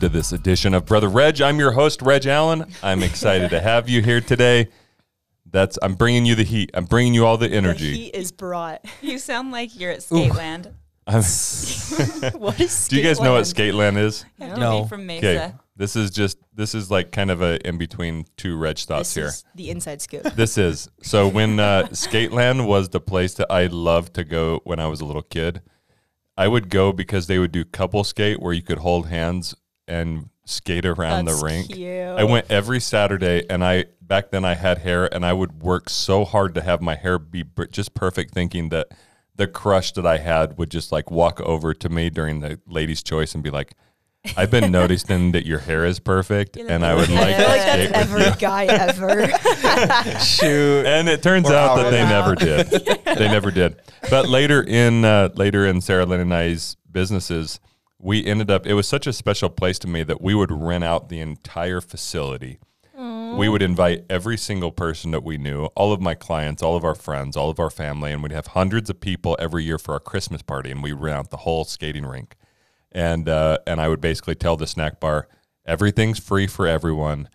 to this edition of Brother Reg. I'm your host, Reg Allen. I'm excited to have you here today. That's I'm bringing you the heat. I'm bringing you all the The energy. heat is brought. You sound like you're at Skateland. I'm- what is do you guys know what Skateland? Skateland is? You have to No. from Mesa. Okay, this is just this is like kind of a in between two Reg thoughts here. This here. is the inside scoop. This is so when uh, Skateland was the place that I loved to go when I was a little kid. I would go because they would do couple skate where you could hold hands and skate around That's the rink. cute. I went every Saturday, and I back then I had hair, and I would work so hard to have my hair be just perfect, thinking that the crush that I had would just like walk over to me during the ladies' choice and be like, "I've been noticing that your hair is perfect, You and I would really like I to like skate that's with you." every guy ever. Shoot. And it turns We're out out that they it. never did. They never did. But later in uh, later in Sarah Lynn and I's businesses, we ended up. It was such a special place to me that we would rent out the entire facility. We would invite every single person that we knew, all of my clients, all of our friends, all of our family, and we'd have hundreds of people every year for our Christmas party, and we rent out the whole skating rink. And uh, and I would basically tell the snack bar, everything's free for everyone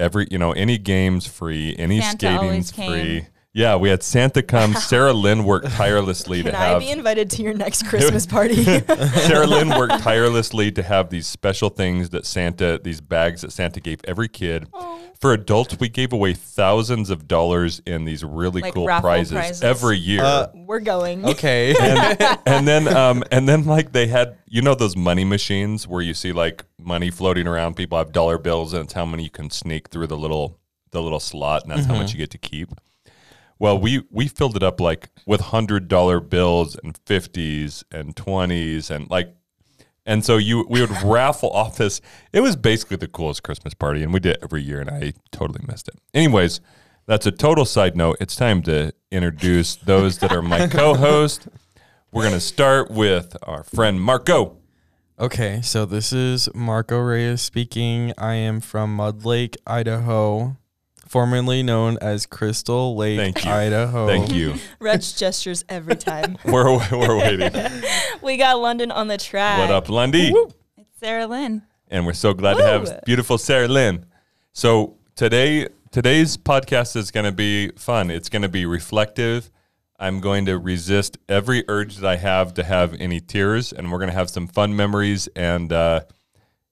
every you know any games free any Santa skating's free yeah we had santa come sarah lynn worked tirelessly Can to I have be invited to your next Christmas party? sarah lynn worked tirelessly to have these special things that santa these bags that santa gave every kid for adults we gave away thousands of dollars in these really Like cool prizes, prizes. every year Uh, We're going. Okay. and, and then um and then like they had you know those money machines where you see like money floating around people have dollar bills and it's how many you can sneak through the little the little slot and that's how much you get to keep well we we filled it up like with hundred dollar bills and fifties and twenties and like and so you we would raffle off this. It was basically the coolest christmas party and we did it every year and i totally missed it. Anyways that's a total side note. It's time to introduce those that are my co-host. We're to start with our friend Marco. okay, so this is Marco Reyes speaking. I am from Mud Lake, Idaho, formerly known as Crystal Lake, Thank you. Idaho. Thank you. Reg gestures every time. We're, we're waiting. We got London on the track. What up, Lundy? It's Sarah Lynn. And we're so glad to have beautiful Sarah Lynn. So today, today's podcast is going to be fun. It's going to be reflective. I'm going to resist every urge that I have to have any tears, and we're going to have some fun memories and uh,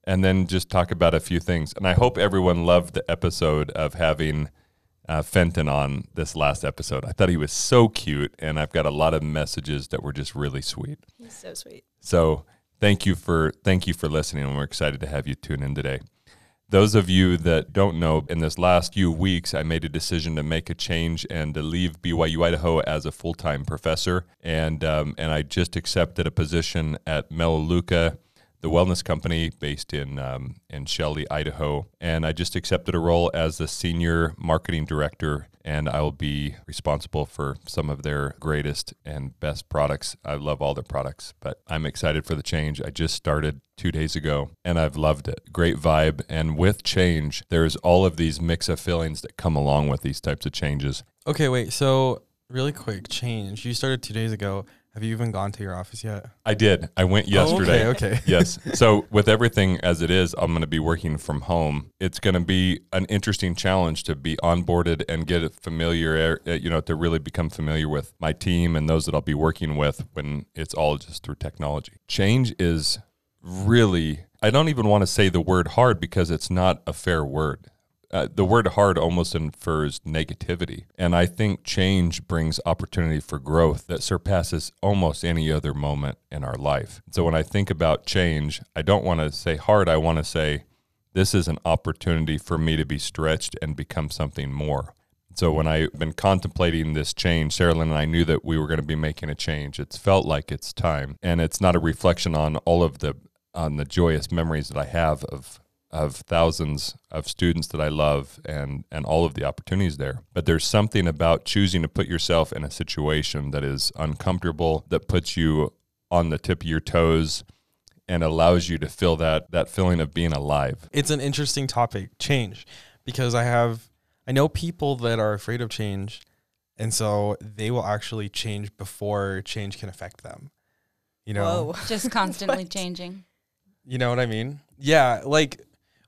and then just talk about a few things. And I hope everyone loved the episode of having uh, Fenton on this last episode. I thought he was so cute, and I've got a lot of messages that were just really sweet. He's so sweet. So thank you for thank you for listening, and we're excited to have you tune in today. Those of you that don't know, in this last few weeks, I made a decision to make a change and to leave BYU Idaho as a full time professor, and um, and I just accepted a position at Melaleuca, the wellness company based in um, in Shelley, Idaho, and I just accepted a role as the senior marketing director, and I will be responsible for some of their greatest and best products. I love all their products, but I'm excited for the change. I just started two days ago, and I've loved it. Great vibe, and with change, there's all of these mix of feelings that come along with these types of changes. Okay, wait. So, really quick change. You started two days ago. Have you even gone to your office yet? I did. I went Oh, yesterday. okay, okay. yes. So with everything as it is, I'm going to be working from home. It's going to be an interesting challenge to be onboarded and get familiar, uh, you know, to really become familiar with my team and those that I'll be working with when it's all just through technology. Change is really, I don't even want to say the word hard because it's not a fair word. Uh, the word hard almost infers negativity. And I think change brings opportunity for growth that surpasses almost any other moment in our life. So when I think about change, I don't want to say hard. I want to say this is an opportunity for me to be stretched and become something more. So when I've been contemplating this change, Sarah Lynn and I knew that we were going to be making a change. It's felt like it's time. And it's not a reflection on all of the on the joyous memories that I have of of thousands of students that I love and and all of the opportunities there. But there's something about choosing to put yourself in a situation that is uncomfortable, that puts you on the tip of your toes and allows you to feel that that feeling of being alive. It's an interesting topic, change, because I have I know people that are afraid of change, and so they will actually change before change can affect them. You know, Whoa. Just constantly changing. You know what I mean? Yeah, like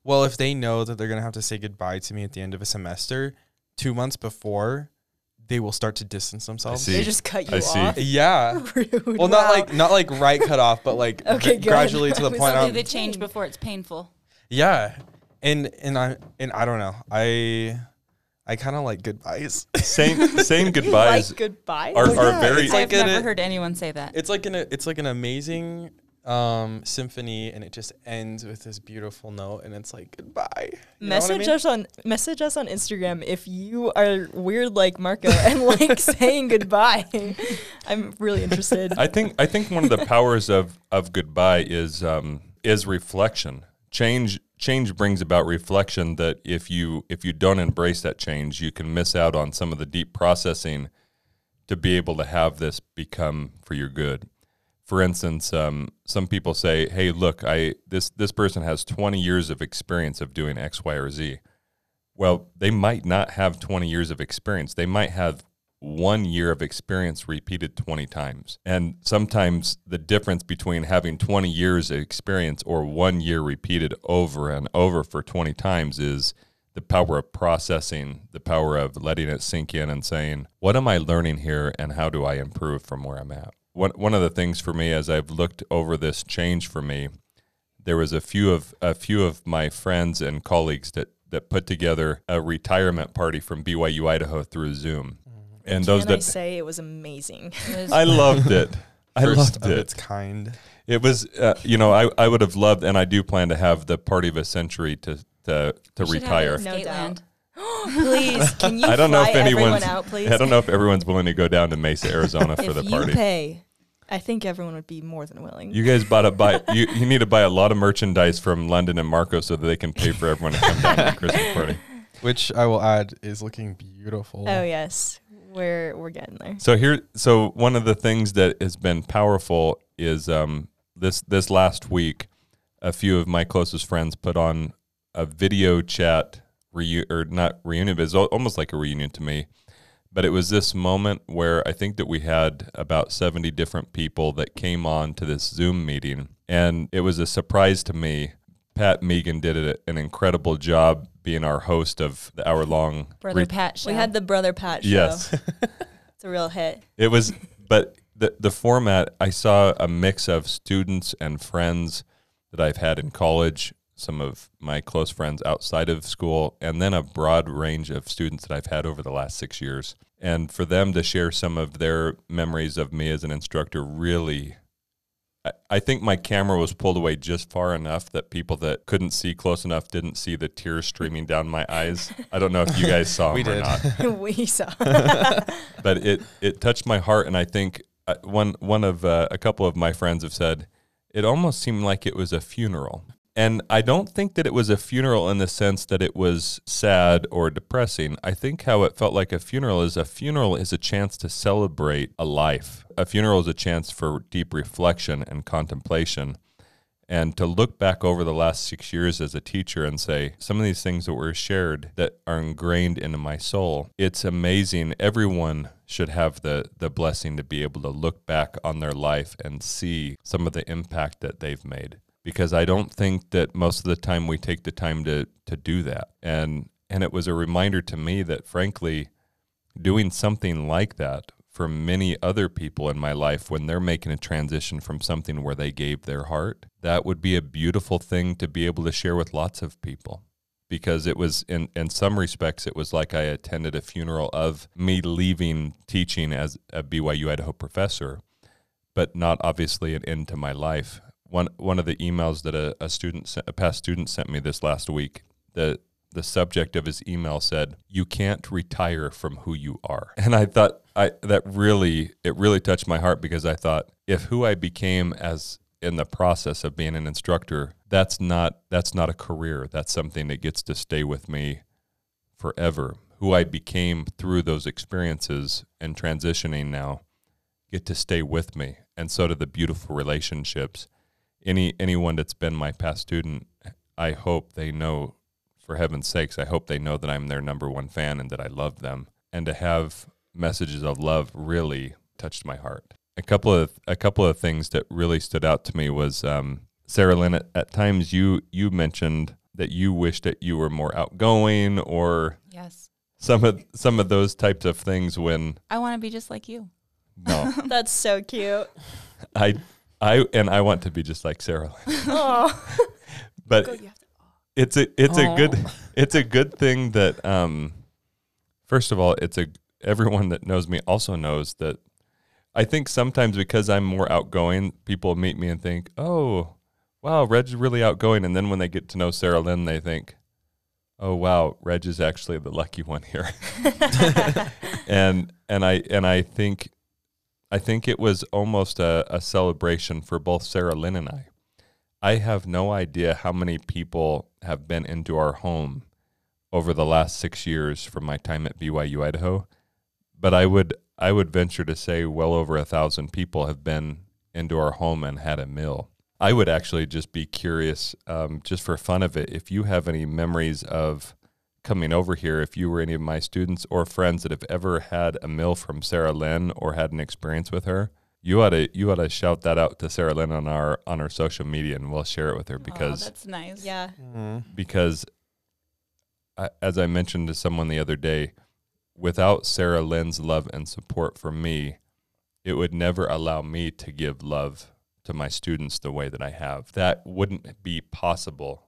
well, if they know that they're going to have to say goodbye to me at the end of a semester, 2 months before, they will start to distance themselves. They just cut you I see. off. Yeah. Rude. Well, not like not like right cut off, but like Okay, gr- good. gradually to the was point. like, Do the change before it's painful. yeah, and and I and I don't know. I I kind of like goodbyes. saying saying You goodbyes like goodbye. are, are yeah, very it's I've like an- never heard anyone say that. it's like an it's like an amazing um symphony, and it just ends with this beautiful note, and it's like goodbye. You know what I message mean? us on message us on Instagram if you are weird like Marco and like saying goodbye. I'm really interested. I think I think one of the powers of of goodbye is um, is reflection. Change change brings about reflection that if you if you don't embrace that change, you can miss out on some of the deep processing to be able to have this become for your good. For instance, um, some people say, "Hey, look, I this this person has 20 years of experience of doing X, Y, or Z." Well, they might not have 20 years of experience. They might have one year of experience repeated 20 times. And sometimes the difference between having 20 years of experience or one year repeated over and over for 20 times is the power of processing, the power of letting it sink in and saying, what am I learning here and how do I improve from where I'm at? One, one of the things for me as I've looked over this change for me, there was a few of a few of my friends and colleagues that that put together a retirement party from BYU Idaho through Zoom. And those Can I that say it was amazing? It was- I loved it. I First loved of it. its kind. It was, uh, you know, I, I would have loved, and I do plan to have the party of a century to to, to We have it retire. No Skateland. please, can you I don't know if anyone's. everyone out, please? I don't know if everyone's willing to go down to Mesa, Arizona for if the you party. pay, I think everyone would be more than willing. You guys bought to buy. You, you need to buy a lot of merchandise from London and Marco so that they can pay for everyone to come down to the Christmas party. Which I will add is looking beautiful. oh yes, we're we're getting there. So here, so one of the things that has been powerful is um, this this last week, a few of my closest friends put on a video chat reu- or not reunion, but it's almost like a reunion to me. But it was this moment where I think that we had about 70 different people that came on to this Zoom meeting. And it was a surprise to me. Pat Megan did a- an incredible job being our host of the hour long. Brother Pat show. We had the brother Pat show. Yes. it's a real hit. It was, but the the format I saw a mix of students and friends that I've had in college, some of my close friends outside of school, and then a broad range of students that I've had over the last six years. And for them to share some of their memories of me as an instructor really. I- I think my camera was pulled away just far enough that people that couldn't see close enough didn't see the tears streaming down my eyes. I don't know if you guys saw We them or did. not we saw. but it it touched my heart, and I think uh, one one of uh, a couple of my friends have said it almost seemed like it was a funeral. And I don't think that it was a funeral in the sense that it was sad or depressing. I think how it felt like a funeral is a funeral is a chance to celebrate a life. A funeral is a chance for deep reflection and contemplation and to look back over the last six years as a teacher and say some of these things that were shared that are ingrained into my soul it's amazing everyone should have the the blessing to be able to look back on their life and see some of the impact that they've made because i don't think that most of the time we take the time to to do that and and it was a reminder to me that frankly doing something like that for many other people in my life when they're making a transition from something where they gave their heart, that would be a beautiful thing to be able to share with lots of people. Because it was, in, in some respects, it was like I attended a funeral of me leaving teaching as a BYU Idaho professor, but not obviously an end to my life. One, one of the emails that a, a student, a past student sent me this last week, the, the subject of his email said, "You can't retire from who you are." And I thought I that really it really touched my heart because I thought if who I became as in the process of being an instructor, that's not that's not a career. That's something that gets to stay with me forever. Who I became through those experiences and transitioning now get to stay with me. And so do the beautiful relationships. Any anyone that's been my past student, I hope they know for heaven's sakes, I hope they know that I'm their number one fan and that I love them. And to have messages of love really touched my heart. A couple of a couple of things that really stood out to me was um, Sarah Lynn, at, at times you you mentioned that you wished that you were more outgoing or Yes. some of some of those types of things when I want to be just like you. no That's so cute. I I and I want to be just like Sarah Lynn. Oh, But it's a it's a good it's a good thing that um first of all it's a everyone that knows me also knows that I think sometimes because I'm more outgoing, people meet me and think, "Oh, wow, Reg's really outgoing," and then when they get to know Sarah Lynn, they think, "Oh, wow, Reg is actually the lucky one here." and and I and I think I think it was almost a, a celebration for both Sarah Lynn and I. I have no idea how many people have been into our home over the last six years from my time at BYU Idaho, but I would I would venture to say well over a thousand people have been into our home and had a meal. I would actually just be curious, um, just for fun of it, if you have any memories of coming over here, if you were any of my students or friends that have ever had a meal from Sarah Lynn or had an experience with her, you ought to you ought to shout that out to Sarah Lynn on our on our social media, and we'll share it with her Aw, because that's nice. yeah. Mm-hmm. because I, as I mentioned to someone the other day, without Sarah Lynn's love and support for me, it would never allow me to give love to my students the way that I have. That wouldn't be possible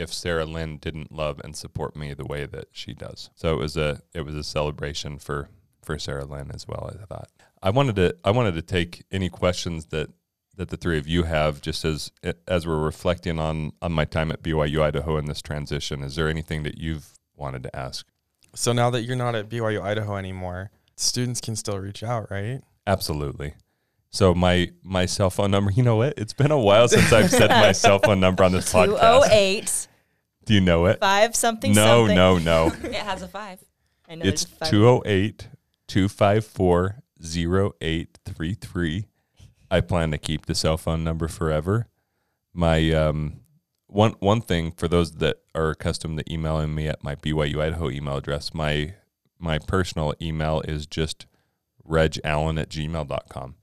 if Sarah Lynn didn't love and support me the way that she does. So it was a it was a celebration for for Sarah Lynn as well. I thought I wanted to I wanted to take any questions that that the three of you have just as as we're reflecting on on my time at BYU Idaho in this transition. Is there anything that you've wanted to ask? So now that you're not at BYU Idaho anymore, students can still reach out, right? Absolutely. So my my cell phone number, you know what? It's been a while since I've said my cell phone number on this Two oh podcast. eight Do you know it? five something No, something. no, no. It has a five. I know It's there's five. 208 254 0833. I plan to keep the cell phone number forever. My um one one thing for those that are accustomed to emailing me at my BYU Idaho email address, my my personal email is just regallen at gmail.com.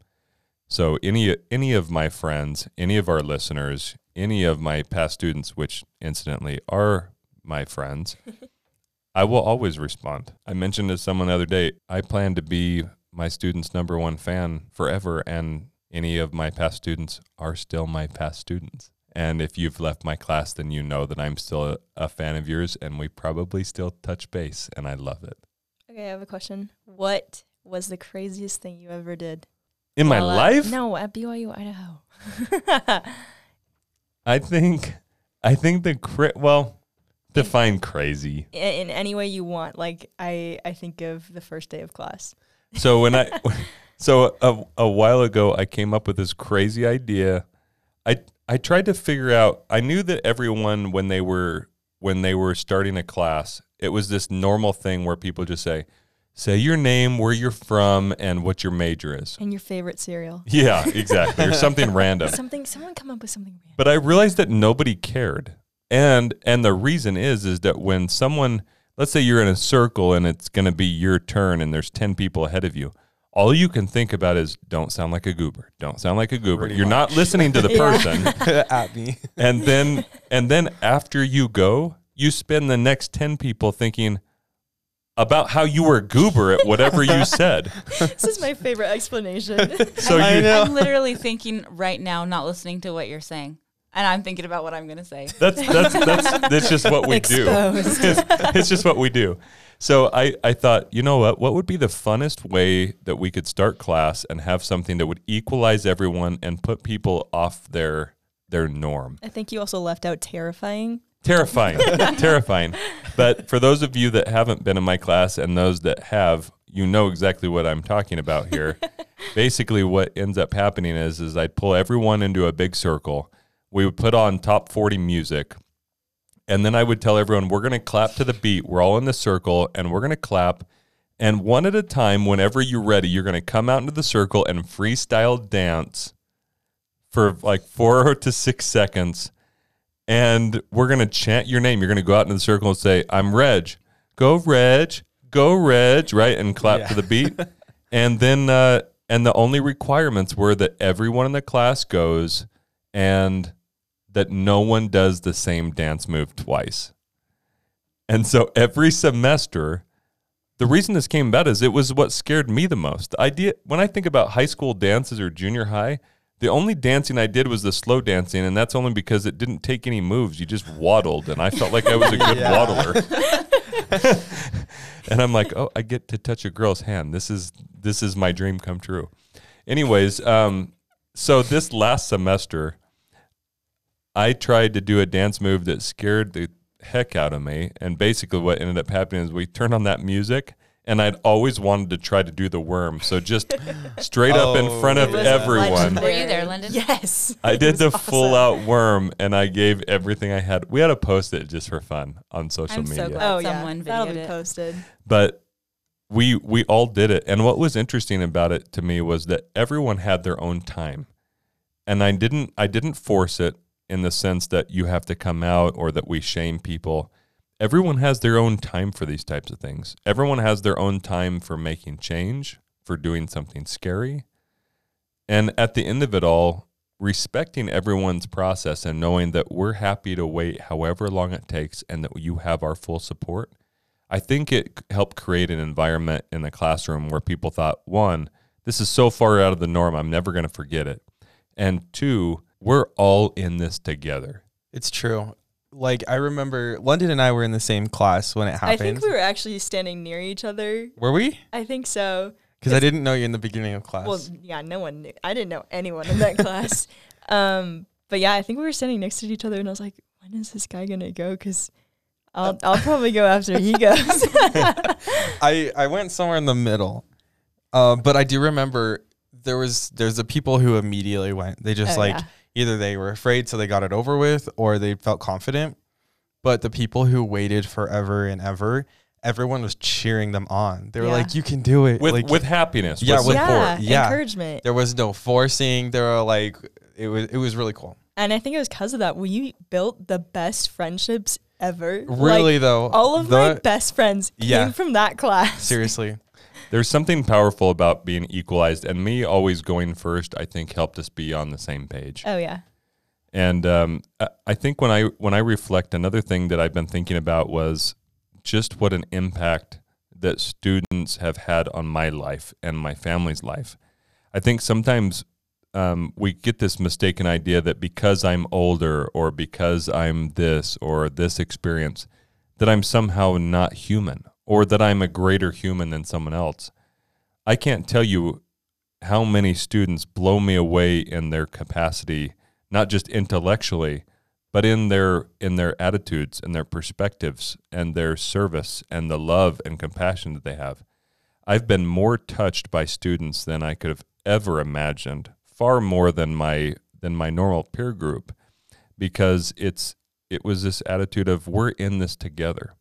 So any any of my friends, any of our listeners, any of my past students, which incidentally are my friends, I will always respond. I mentioned to someone the other day, I plan to be my students' number one fan forever, and any of my past students are still my past students. And if you've left my class, then you know that I'm still a, a fan of yours, and we probably still touch base, and I love it. Okay, I have a question. What was the craziest thing you ever did? In my while uh, at- life, no, at BYU Idaho. I think, I think the cra- well, define crazy. in, in any way you want. Like I, I think of the first day of class. So when I, so a, a while ago, I came up with this crazy idea. I I tried to figure out. I knew that everyone when they were when they were starting a class, it was this normal thing where people just say, "Say your name, where you're from, and what your major is." And your favorite cereal. Yeah, exactly, or something random. Something. Someone come up with something random. But I realized that nobody cared. And and the reason is is that when someone let's say you're in a circle and it's going to be your turn and there's 10 people ahead of you, all you can think about is don't sound like a goober. Don't sound like a goober. Pretty you're not listening to the person. at me. and then and then after you go, you spend the next 10 people thinking about how you were a goober at whatever you said. this is my favorite explanation. So I you know. I'm literally thinking right now, not listening to what you're saying. And I'm thinking about what I'm going to say. That's that's that's that's just what we do. It's, it's just what we do. So I I thought, you know what? What would be the funnest way that we could start class and have something that would equalize everyone and put people off their their norm? I think you also left out terrifying. Terrifying, terrifying. But for those of you that haven't been in my class and those that have, you know exactly what I'm talking about here. Basically, what ends up happening is, is I'd pull everyone into a big circle. We would put on top 40 music, and then I would tell everyone, we're going to clap to the beat. We're all in the circle, and we're going to clap. And one at a time, whenever you're ready, you're going to come out into the circle and freestyle dance for like four to six seconds and we're gonna chant your name. You're gonna go out into the circle and say, "I'm Reg." Go Reg, go Reg, right, and clap Yeah. to the beat. and then, uh, and the only requirements were that everyone in the class goes, and that no one does the same dance move twice. And so every semester, the reason this came about is it was what scared me the most. The idea when I think about high school dances or junior high, the only dancing I did was the slow dancing, and that's only because it didn't take any moves. You just waddled, and I felt like I was a good waddler. and I'm like, oh, I get to touch a girl's hand. This is this is my dream come true. Anyways, um, so this last semester, I tried to do a dance move that scared the heck out of me. And basically, what ended up happening is we turned on that music, and I'd always wanted to try to do the worm. So just straight up in Oh, front of everyone. Were you there, London? Yes. I did the awesome. full out worm and I gave everything I had. We had to post it just for fun on social I'm so glad. Oh yeah, Someone that'll be it. posted. but we we all did it. And what was interesting about it to me was that everyone had their own time. And I didn't I didn't force it in the sense that you have to come out or that we shame people. Everyone has their own time for these types of things. Everyone has their own time for making change, for doing something scary. And at the end of it all, respecting everyone's process and knowing that we're happy to wait however long it takes and that you have our full support. I think it helped create an environment in the classroom where people thought, one, this is so far out of the norm, I'm never going to forget it. And two, we're all in this together. It's true. Like I remember London and I were in the same class when it happened. I think we were actually standing near each other. were we? I think so. Because I didn't know you in the beginning of class. Well, yeah, no one knew. I didn't know anyone in that class. Um, but yeah, I think we were standing next to each other, and I was like, "When is this guy gonna go?" Because I'll I'll probably go after he goes. I I went somewhere in the middle, uh, but I do remember there was there's the people who immediately went. They just Oh, like yeah. Either they were afraid so they got it over with, or they felt confident. But the people who waited forever and ever, everyone was cheering them on. They were Yeah. like, "You can do it!" With like, with happiness, Yeah, with with- support. yeah, Yeah. encouragement. there was no forcing. There were like it was it was really cool. And I think it was because of that we built the best friendships ever. Really Like, though, all of my best friends came Yeah. from that class. seriously. There's something powerful about being equalized, and me always going first. I think helped us be on the same page. Oh yeah. And um, I- think when I when I reflect, another thing that I've been thinking about was just what an impact that students have had on my life and my family's life. I think sometimes um, we get this mistaken idea that because I'm older or because I'm this or this experience, that I'm somehow not human or that I'm a greater human than someone else. I can't tell you how many students blow me away in their capacity, not just intellectually, but in their in their attitudes and their perspectives and their service and the love and compassion that they have. I've been more touched by students than I could have ever imagined, far more than my than my normal peer group, because it's it was this attitude of we're in this together.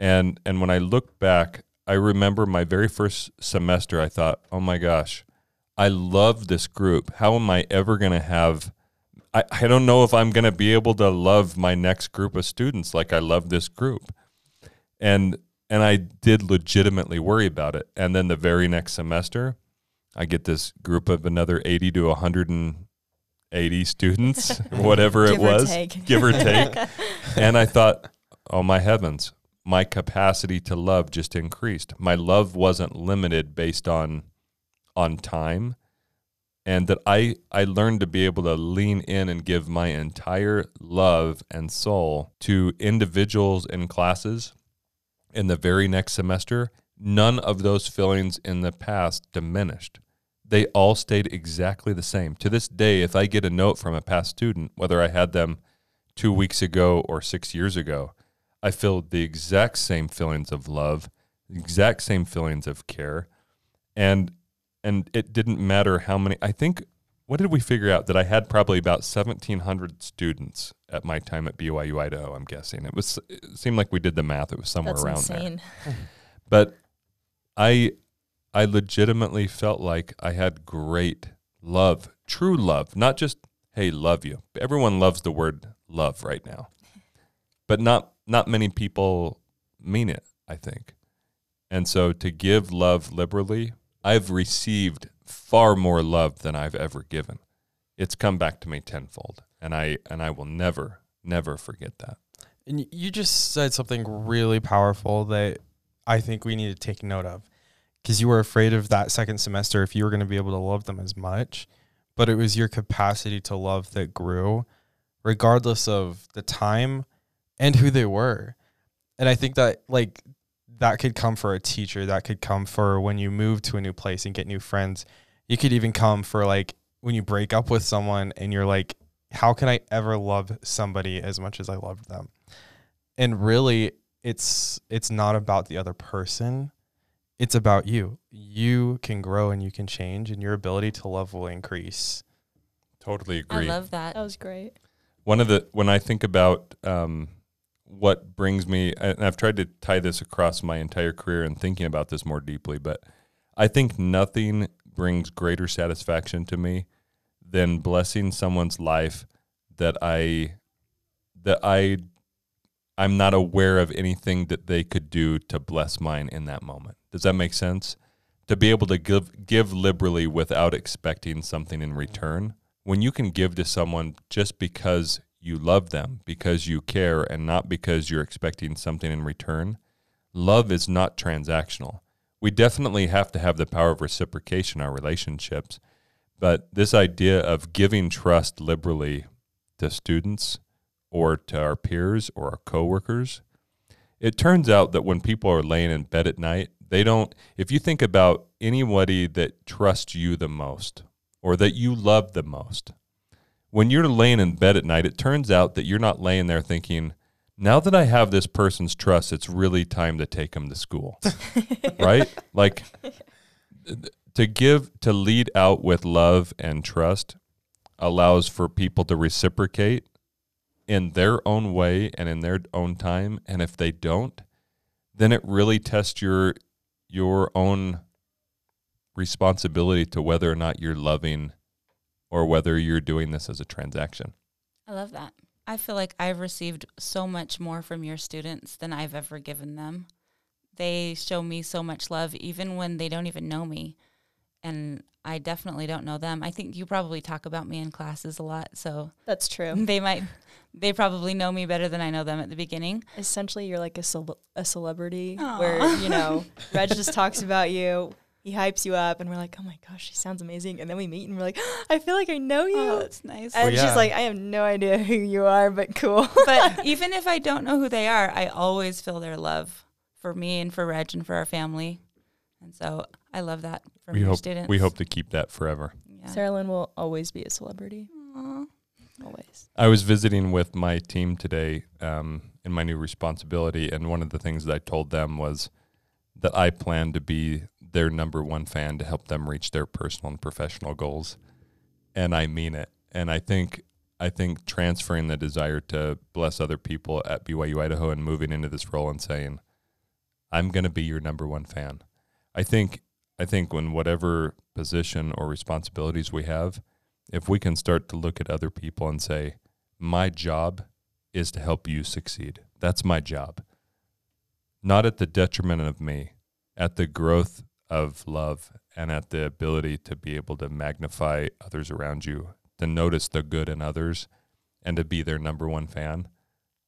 And and when I look back, I remember my very first semester I thought, "Oh my gosh, I love this group. How am I ever going to have I, I don't know if I'm going to be able to love my next group of students like I love this group. And and I did legitimately worry about it. And then the very next semester, I get this group of another 80 to 180 students, whatever it was, take. give or take. and I thought, oh my heavens, my capacity to love just increased. My love wasn't limited based on on time and that I I learned to be able to lean in and give my entire love and soul to individuals in classes in the very next semester. None of those feelings in the past diminished. They all stayed exactly the same. To this day, if I get a note from a past student, whether I had them two weeks ago or six years ago, I feel the exact same feelings of love, the exact same feelings of care. And and it didn't matter how many I think what did we figure out that I had probably about 1700 students at my time at BYU Idaho I'm guessing it was it seemed like we did the math it was somewhere That's around there but I I legitimately felt like I had great love, true love, not just hey, love you. Everyone loves the word love right now. But not not many people mean it, I think. And so to give love liberally, I've received far more love than I've ever given it's come back to me tenfold, and I and I will never never forget that. And you just said something really powerful that I think we need to take note of. Because you were afraid of that second semester if you were going to be able to love them as much, but it was your capacity to love that grew, regardless of the time and who they were. And I think that, like, that could come for a teacher, that could come for when you move to a new place and get new friends. You could even come for, like, when you break up with someone and you're like, how can I ever love somebody as much as I loved them? And really it's it's not about the other person. It's about you. You can grow and you can change and your ability to love will increase. Totally agree. I love that. That was great. One of the when I think about um, what brings me, and I've tried to tie this across my entire career and thinking about this more deeply, but I think nothing brings greater satisfaction to me than blessing someone's life that I that I I'm not aware of anything that they could do to bless mine in that moment. Does that make sense? To be able to give give liberally without expecting something in return. When you can give to someone just because you love them, because you care and not because you're expecting something in return, love is not transactional. We definitely have to have the power of reciprocation in our relationships, but this idea of giving trust liberally to students or to our peers or our coworkers, it turns out that when people are laying in bed at night, they don't, if you think about anybody that trusts you the most or that you love the most, when you're laying in bed at night, it turns out that you're not laying there thinking, now that I have this person's trust, it's really time to take them to school. right? Like to give, to lead out with love and trust allows for people to reciprocate in their own way and in their own time. And if they don't, then it really tests your your own responsibility to whether or not you're loving or whether you're doing this as a transaction. I love that. I feel like I've received so much more from your students than I've ever given them. They show me so much love, even when they don't even know me. And I definitely don't know them. I think you probably talk about me in classes a lot. So That's true. they might, they probably know me better than I know them at the beginning. Essentially, you're like a cele- a celebrity Aw. where you know Reg just talks about you. He hypes you up, and we're like, "Oh my gosh, she sounds amazing!" And then we meet, and we're like, "I feel like I know you." Oh, that's nice. and Well, yeah. she's like, "I have no idea who you are, but cool." but even if I don't know who they are, I always feel their love for me and for Reg and for our family. And so I love that from we your hope students. we hope to keep that forever. Yeah. Sarah Lynn will always be a celebrity, Aw. always. I was visiting with my team today um, in my new responsibility, and one of the things that I told them was that I plan to be their number one fan to help them reach their personal and professional goals, and I mean it. And I think I think transferring the desire to bless other people at BYU Idaho and moving into this role and saying, "I'm going to be your number one fan." I think I think when whatever position or responsibilities we have, if we can start to look at other people and say, my job is to help you succeed. That's my job. Not at the detriment of me, at the growth of love and at the ability to be able to magnify others around you, to notice the good in others and to be their number one fan.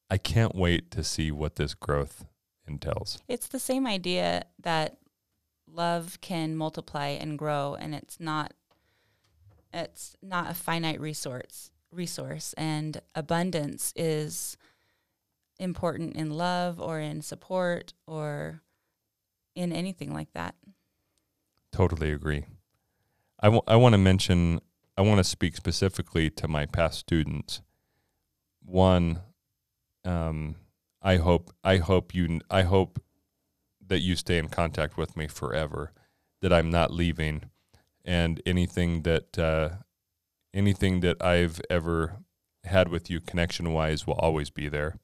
I can't wait to see what this growth entails. It's the same idea that love can multiply and grow and it's not it's not a finite resource resource and abundance is important in love or in support or in anything like that. Totally agree. I want to mention, I want to speak specifically to my past students. One, um, I hope, I hope you, I hope that you stay in contact with me forever, that I'm not leaving, and anything that, uh, anything that I've ever had with you connection wise will always be there.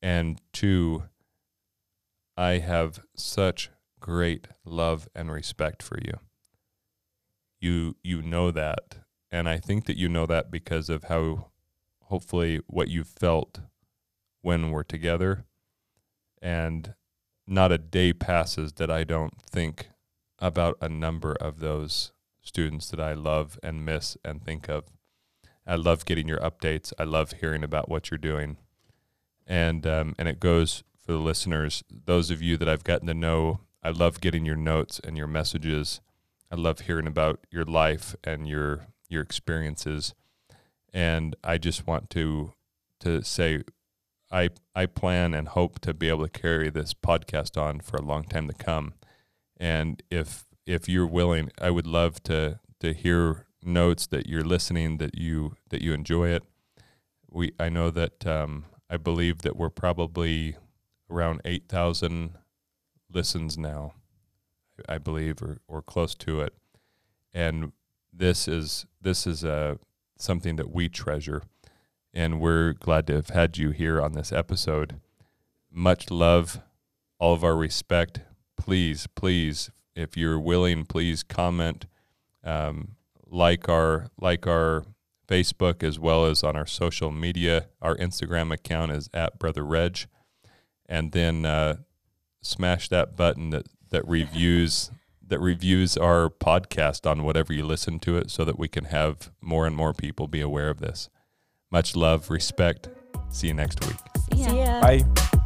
And two, I have such great love and respect for you. You you know that, and I think that you know that because of how hopefully what you felt when we're together and not a day passes that I don't think about a number of those students that I love and miss and think of I love getting your updates. I love hearing about what you're doing, and um, and it goes for the listeners. Those of you that I've gotten to know, I love getting your notes and your messages. I love hearing about your life and your your experiences, and I just want to to say I I plan and hope to be able to carry this podcast on for a long time to come. And if if you're willing, I would love to to hear notes that you're listening, that you that you enjoy it. We I know that um, I believe that we're probably around eight thousand listens now. I believe, or or close to it. And this is this is a uh, something that we treasure and we're glad to have had you here on this episode. Much love, all of our respect. Please, please, if you're willing, please comment, um, like our like our Facebook as well as on our social media. Our Instagram account is at Brother Reg, and then uh, smash that button that that reviews that reviews our podcast on whatever you listen to it, so that we can have more and more people be aware of this. Much love, respect. See you next week. See ya. See ya. Bye.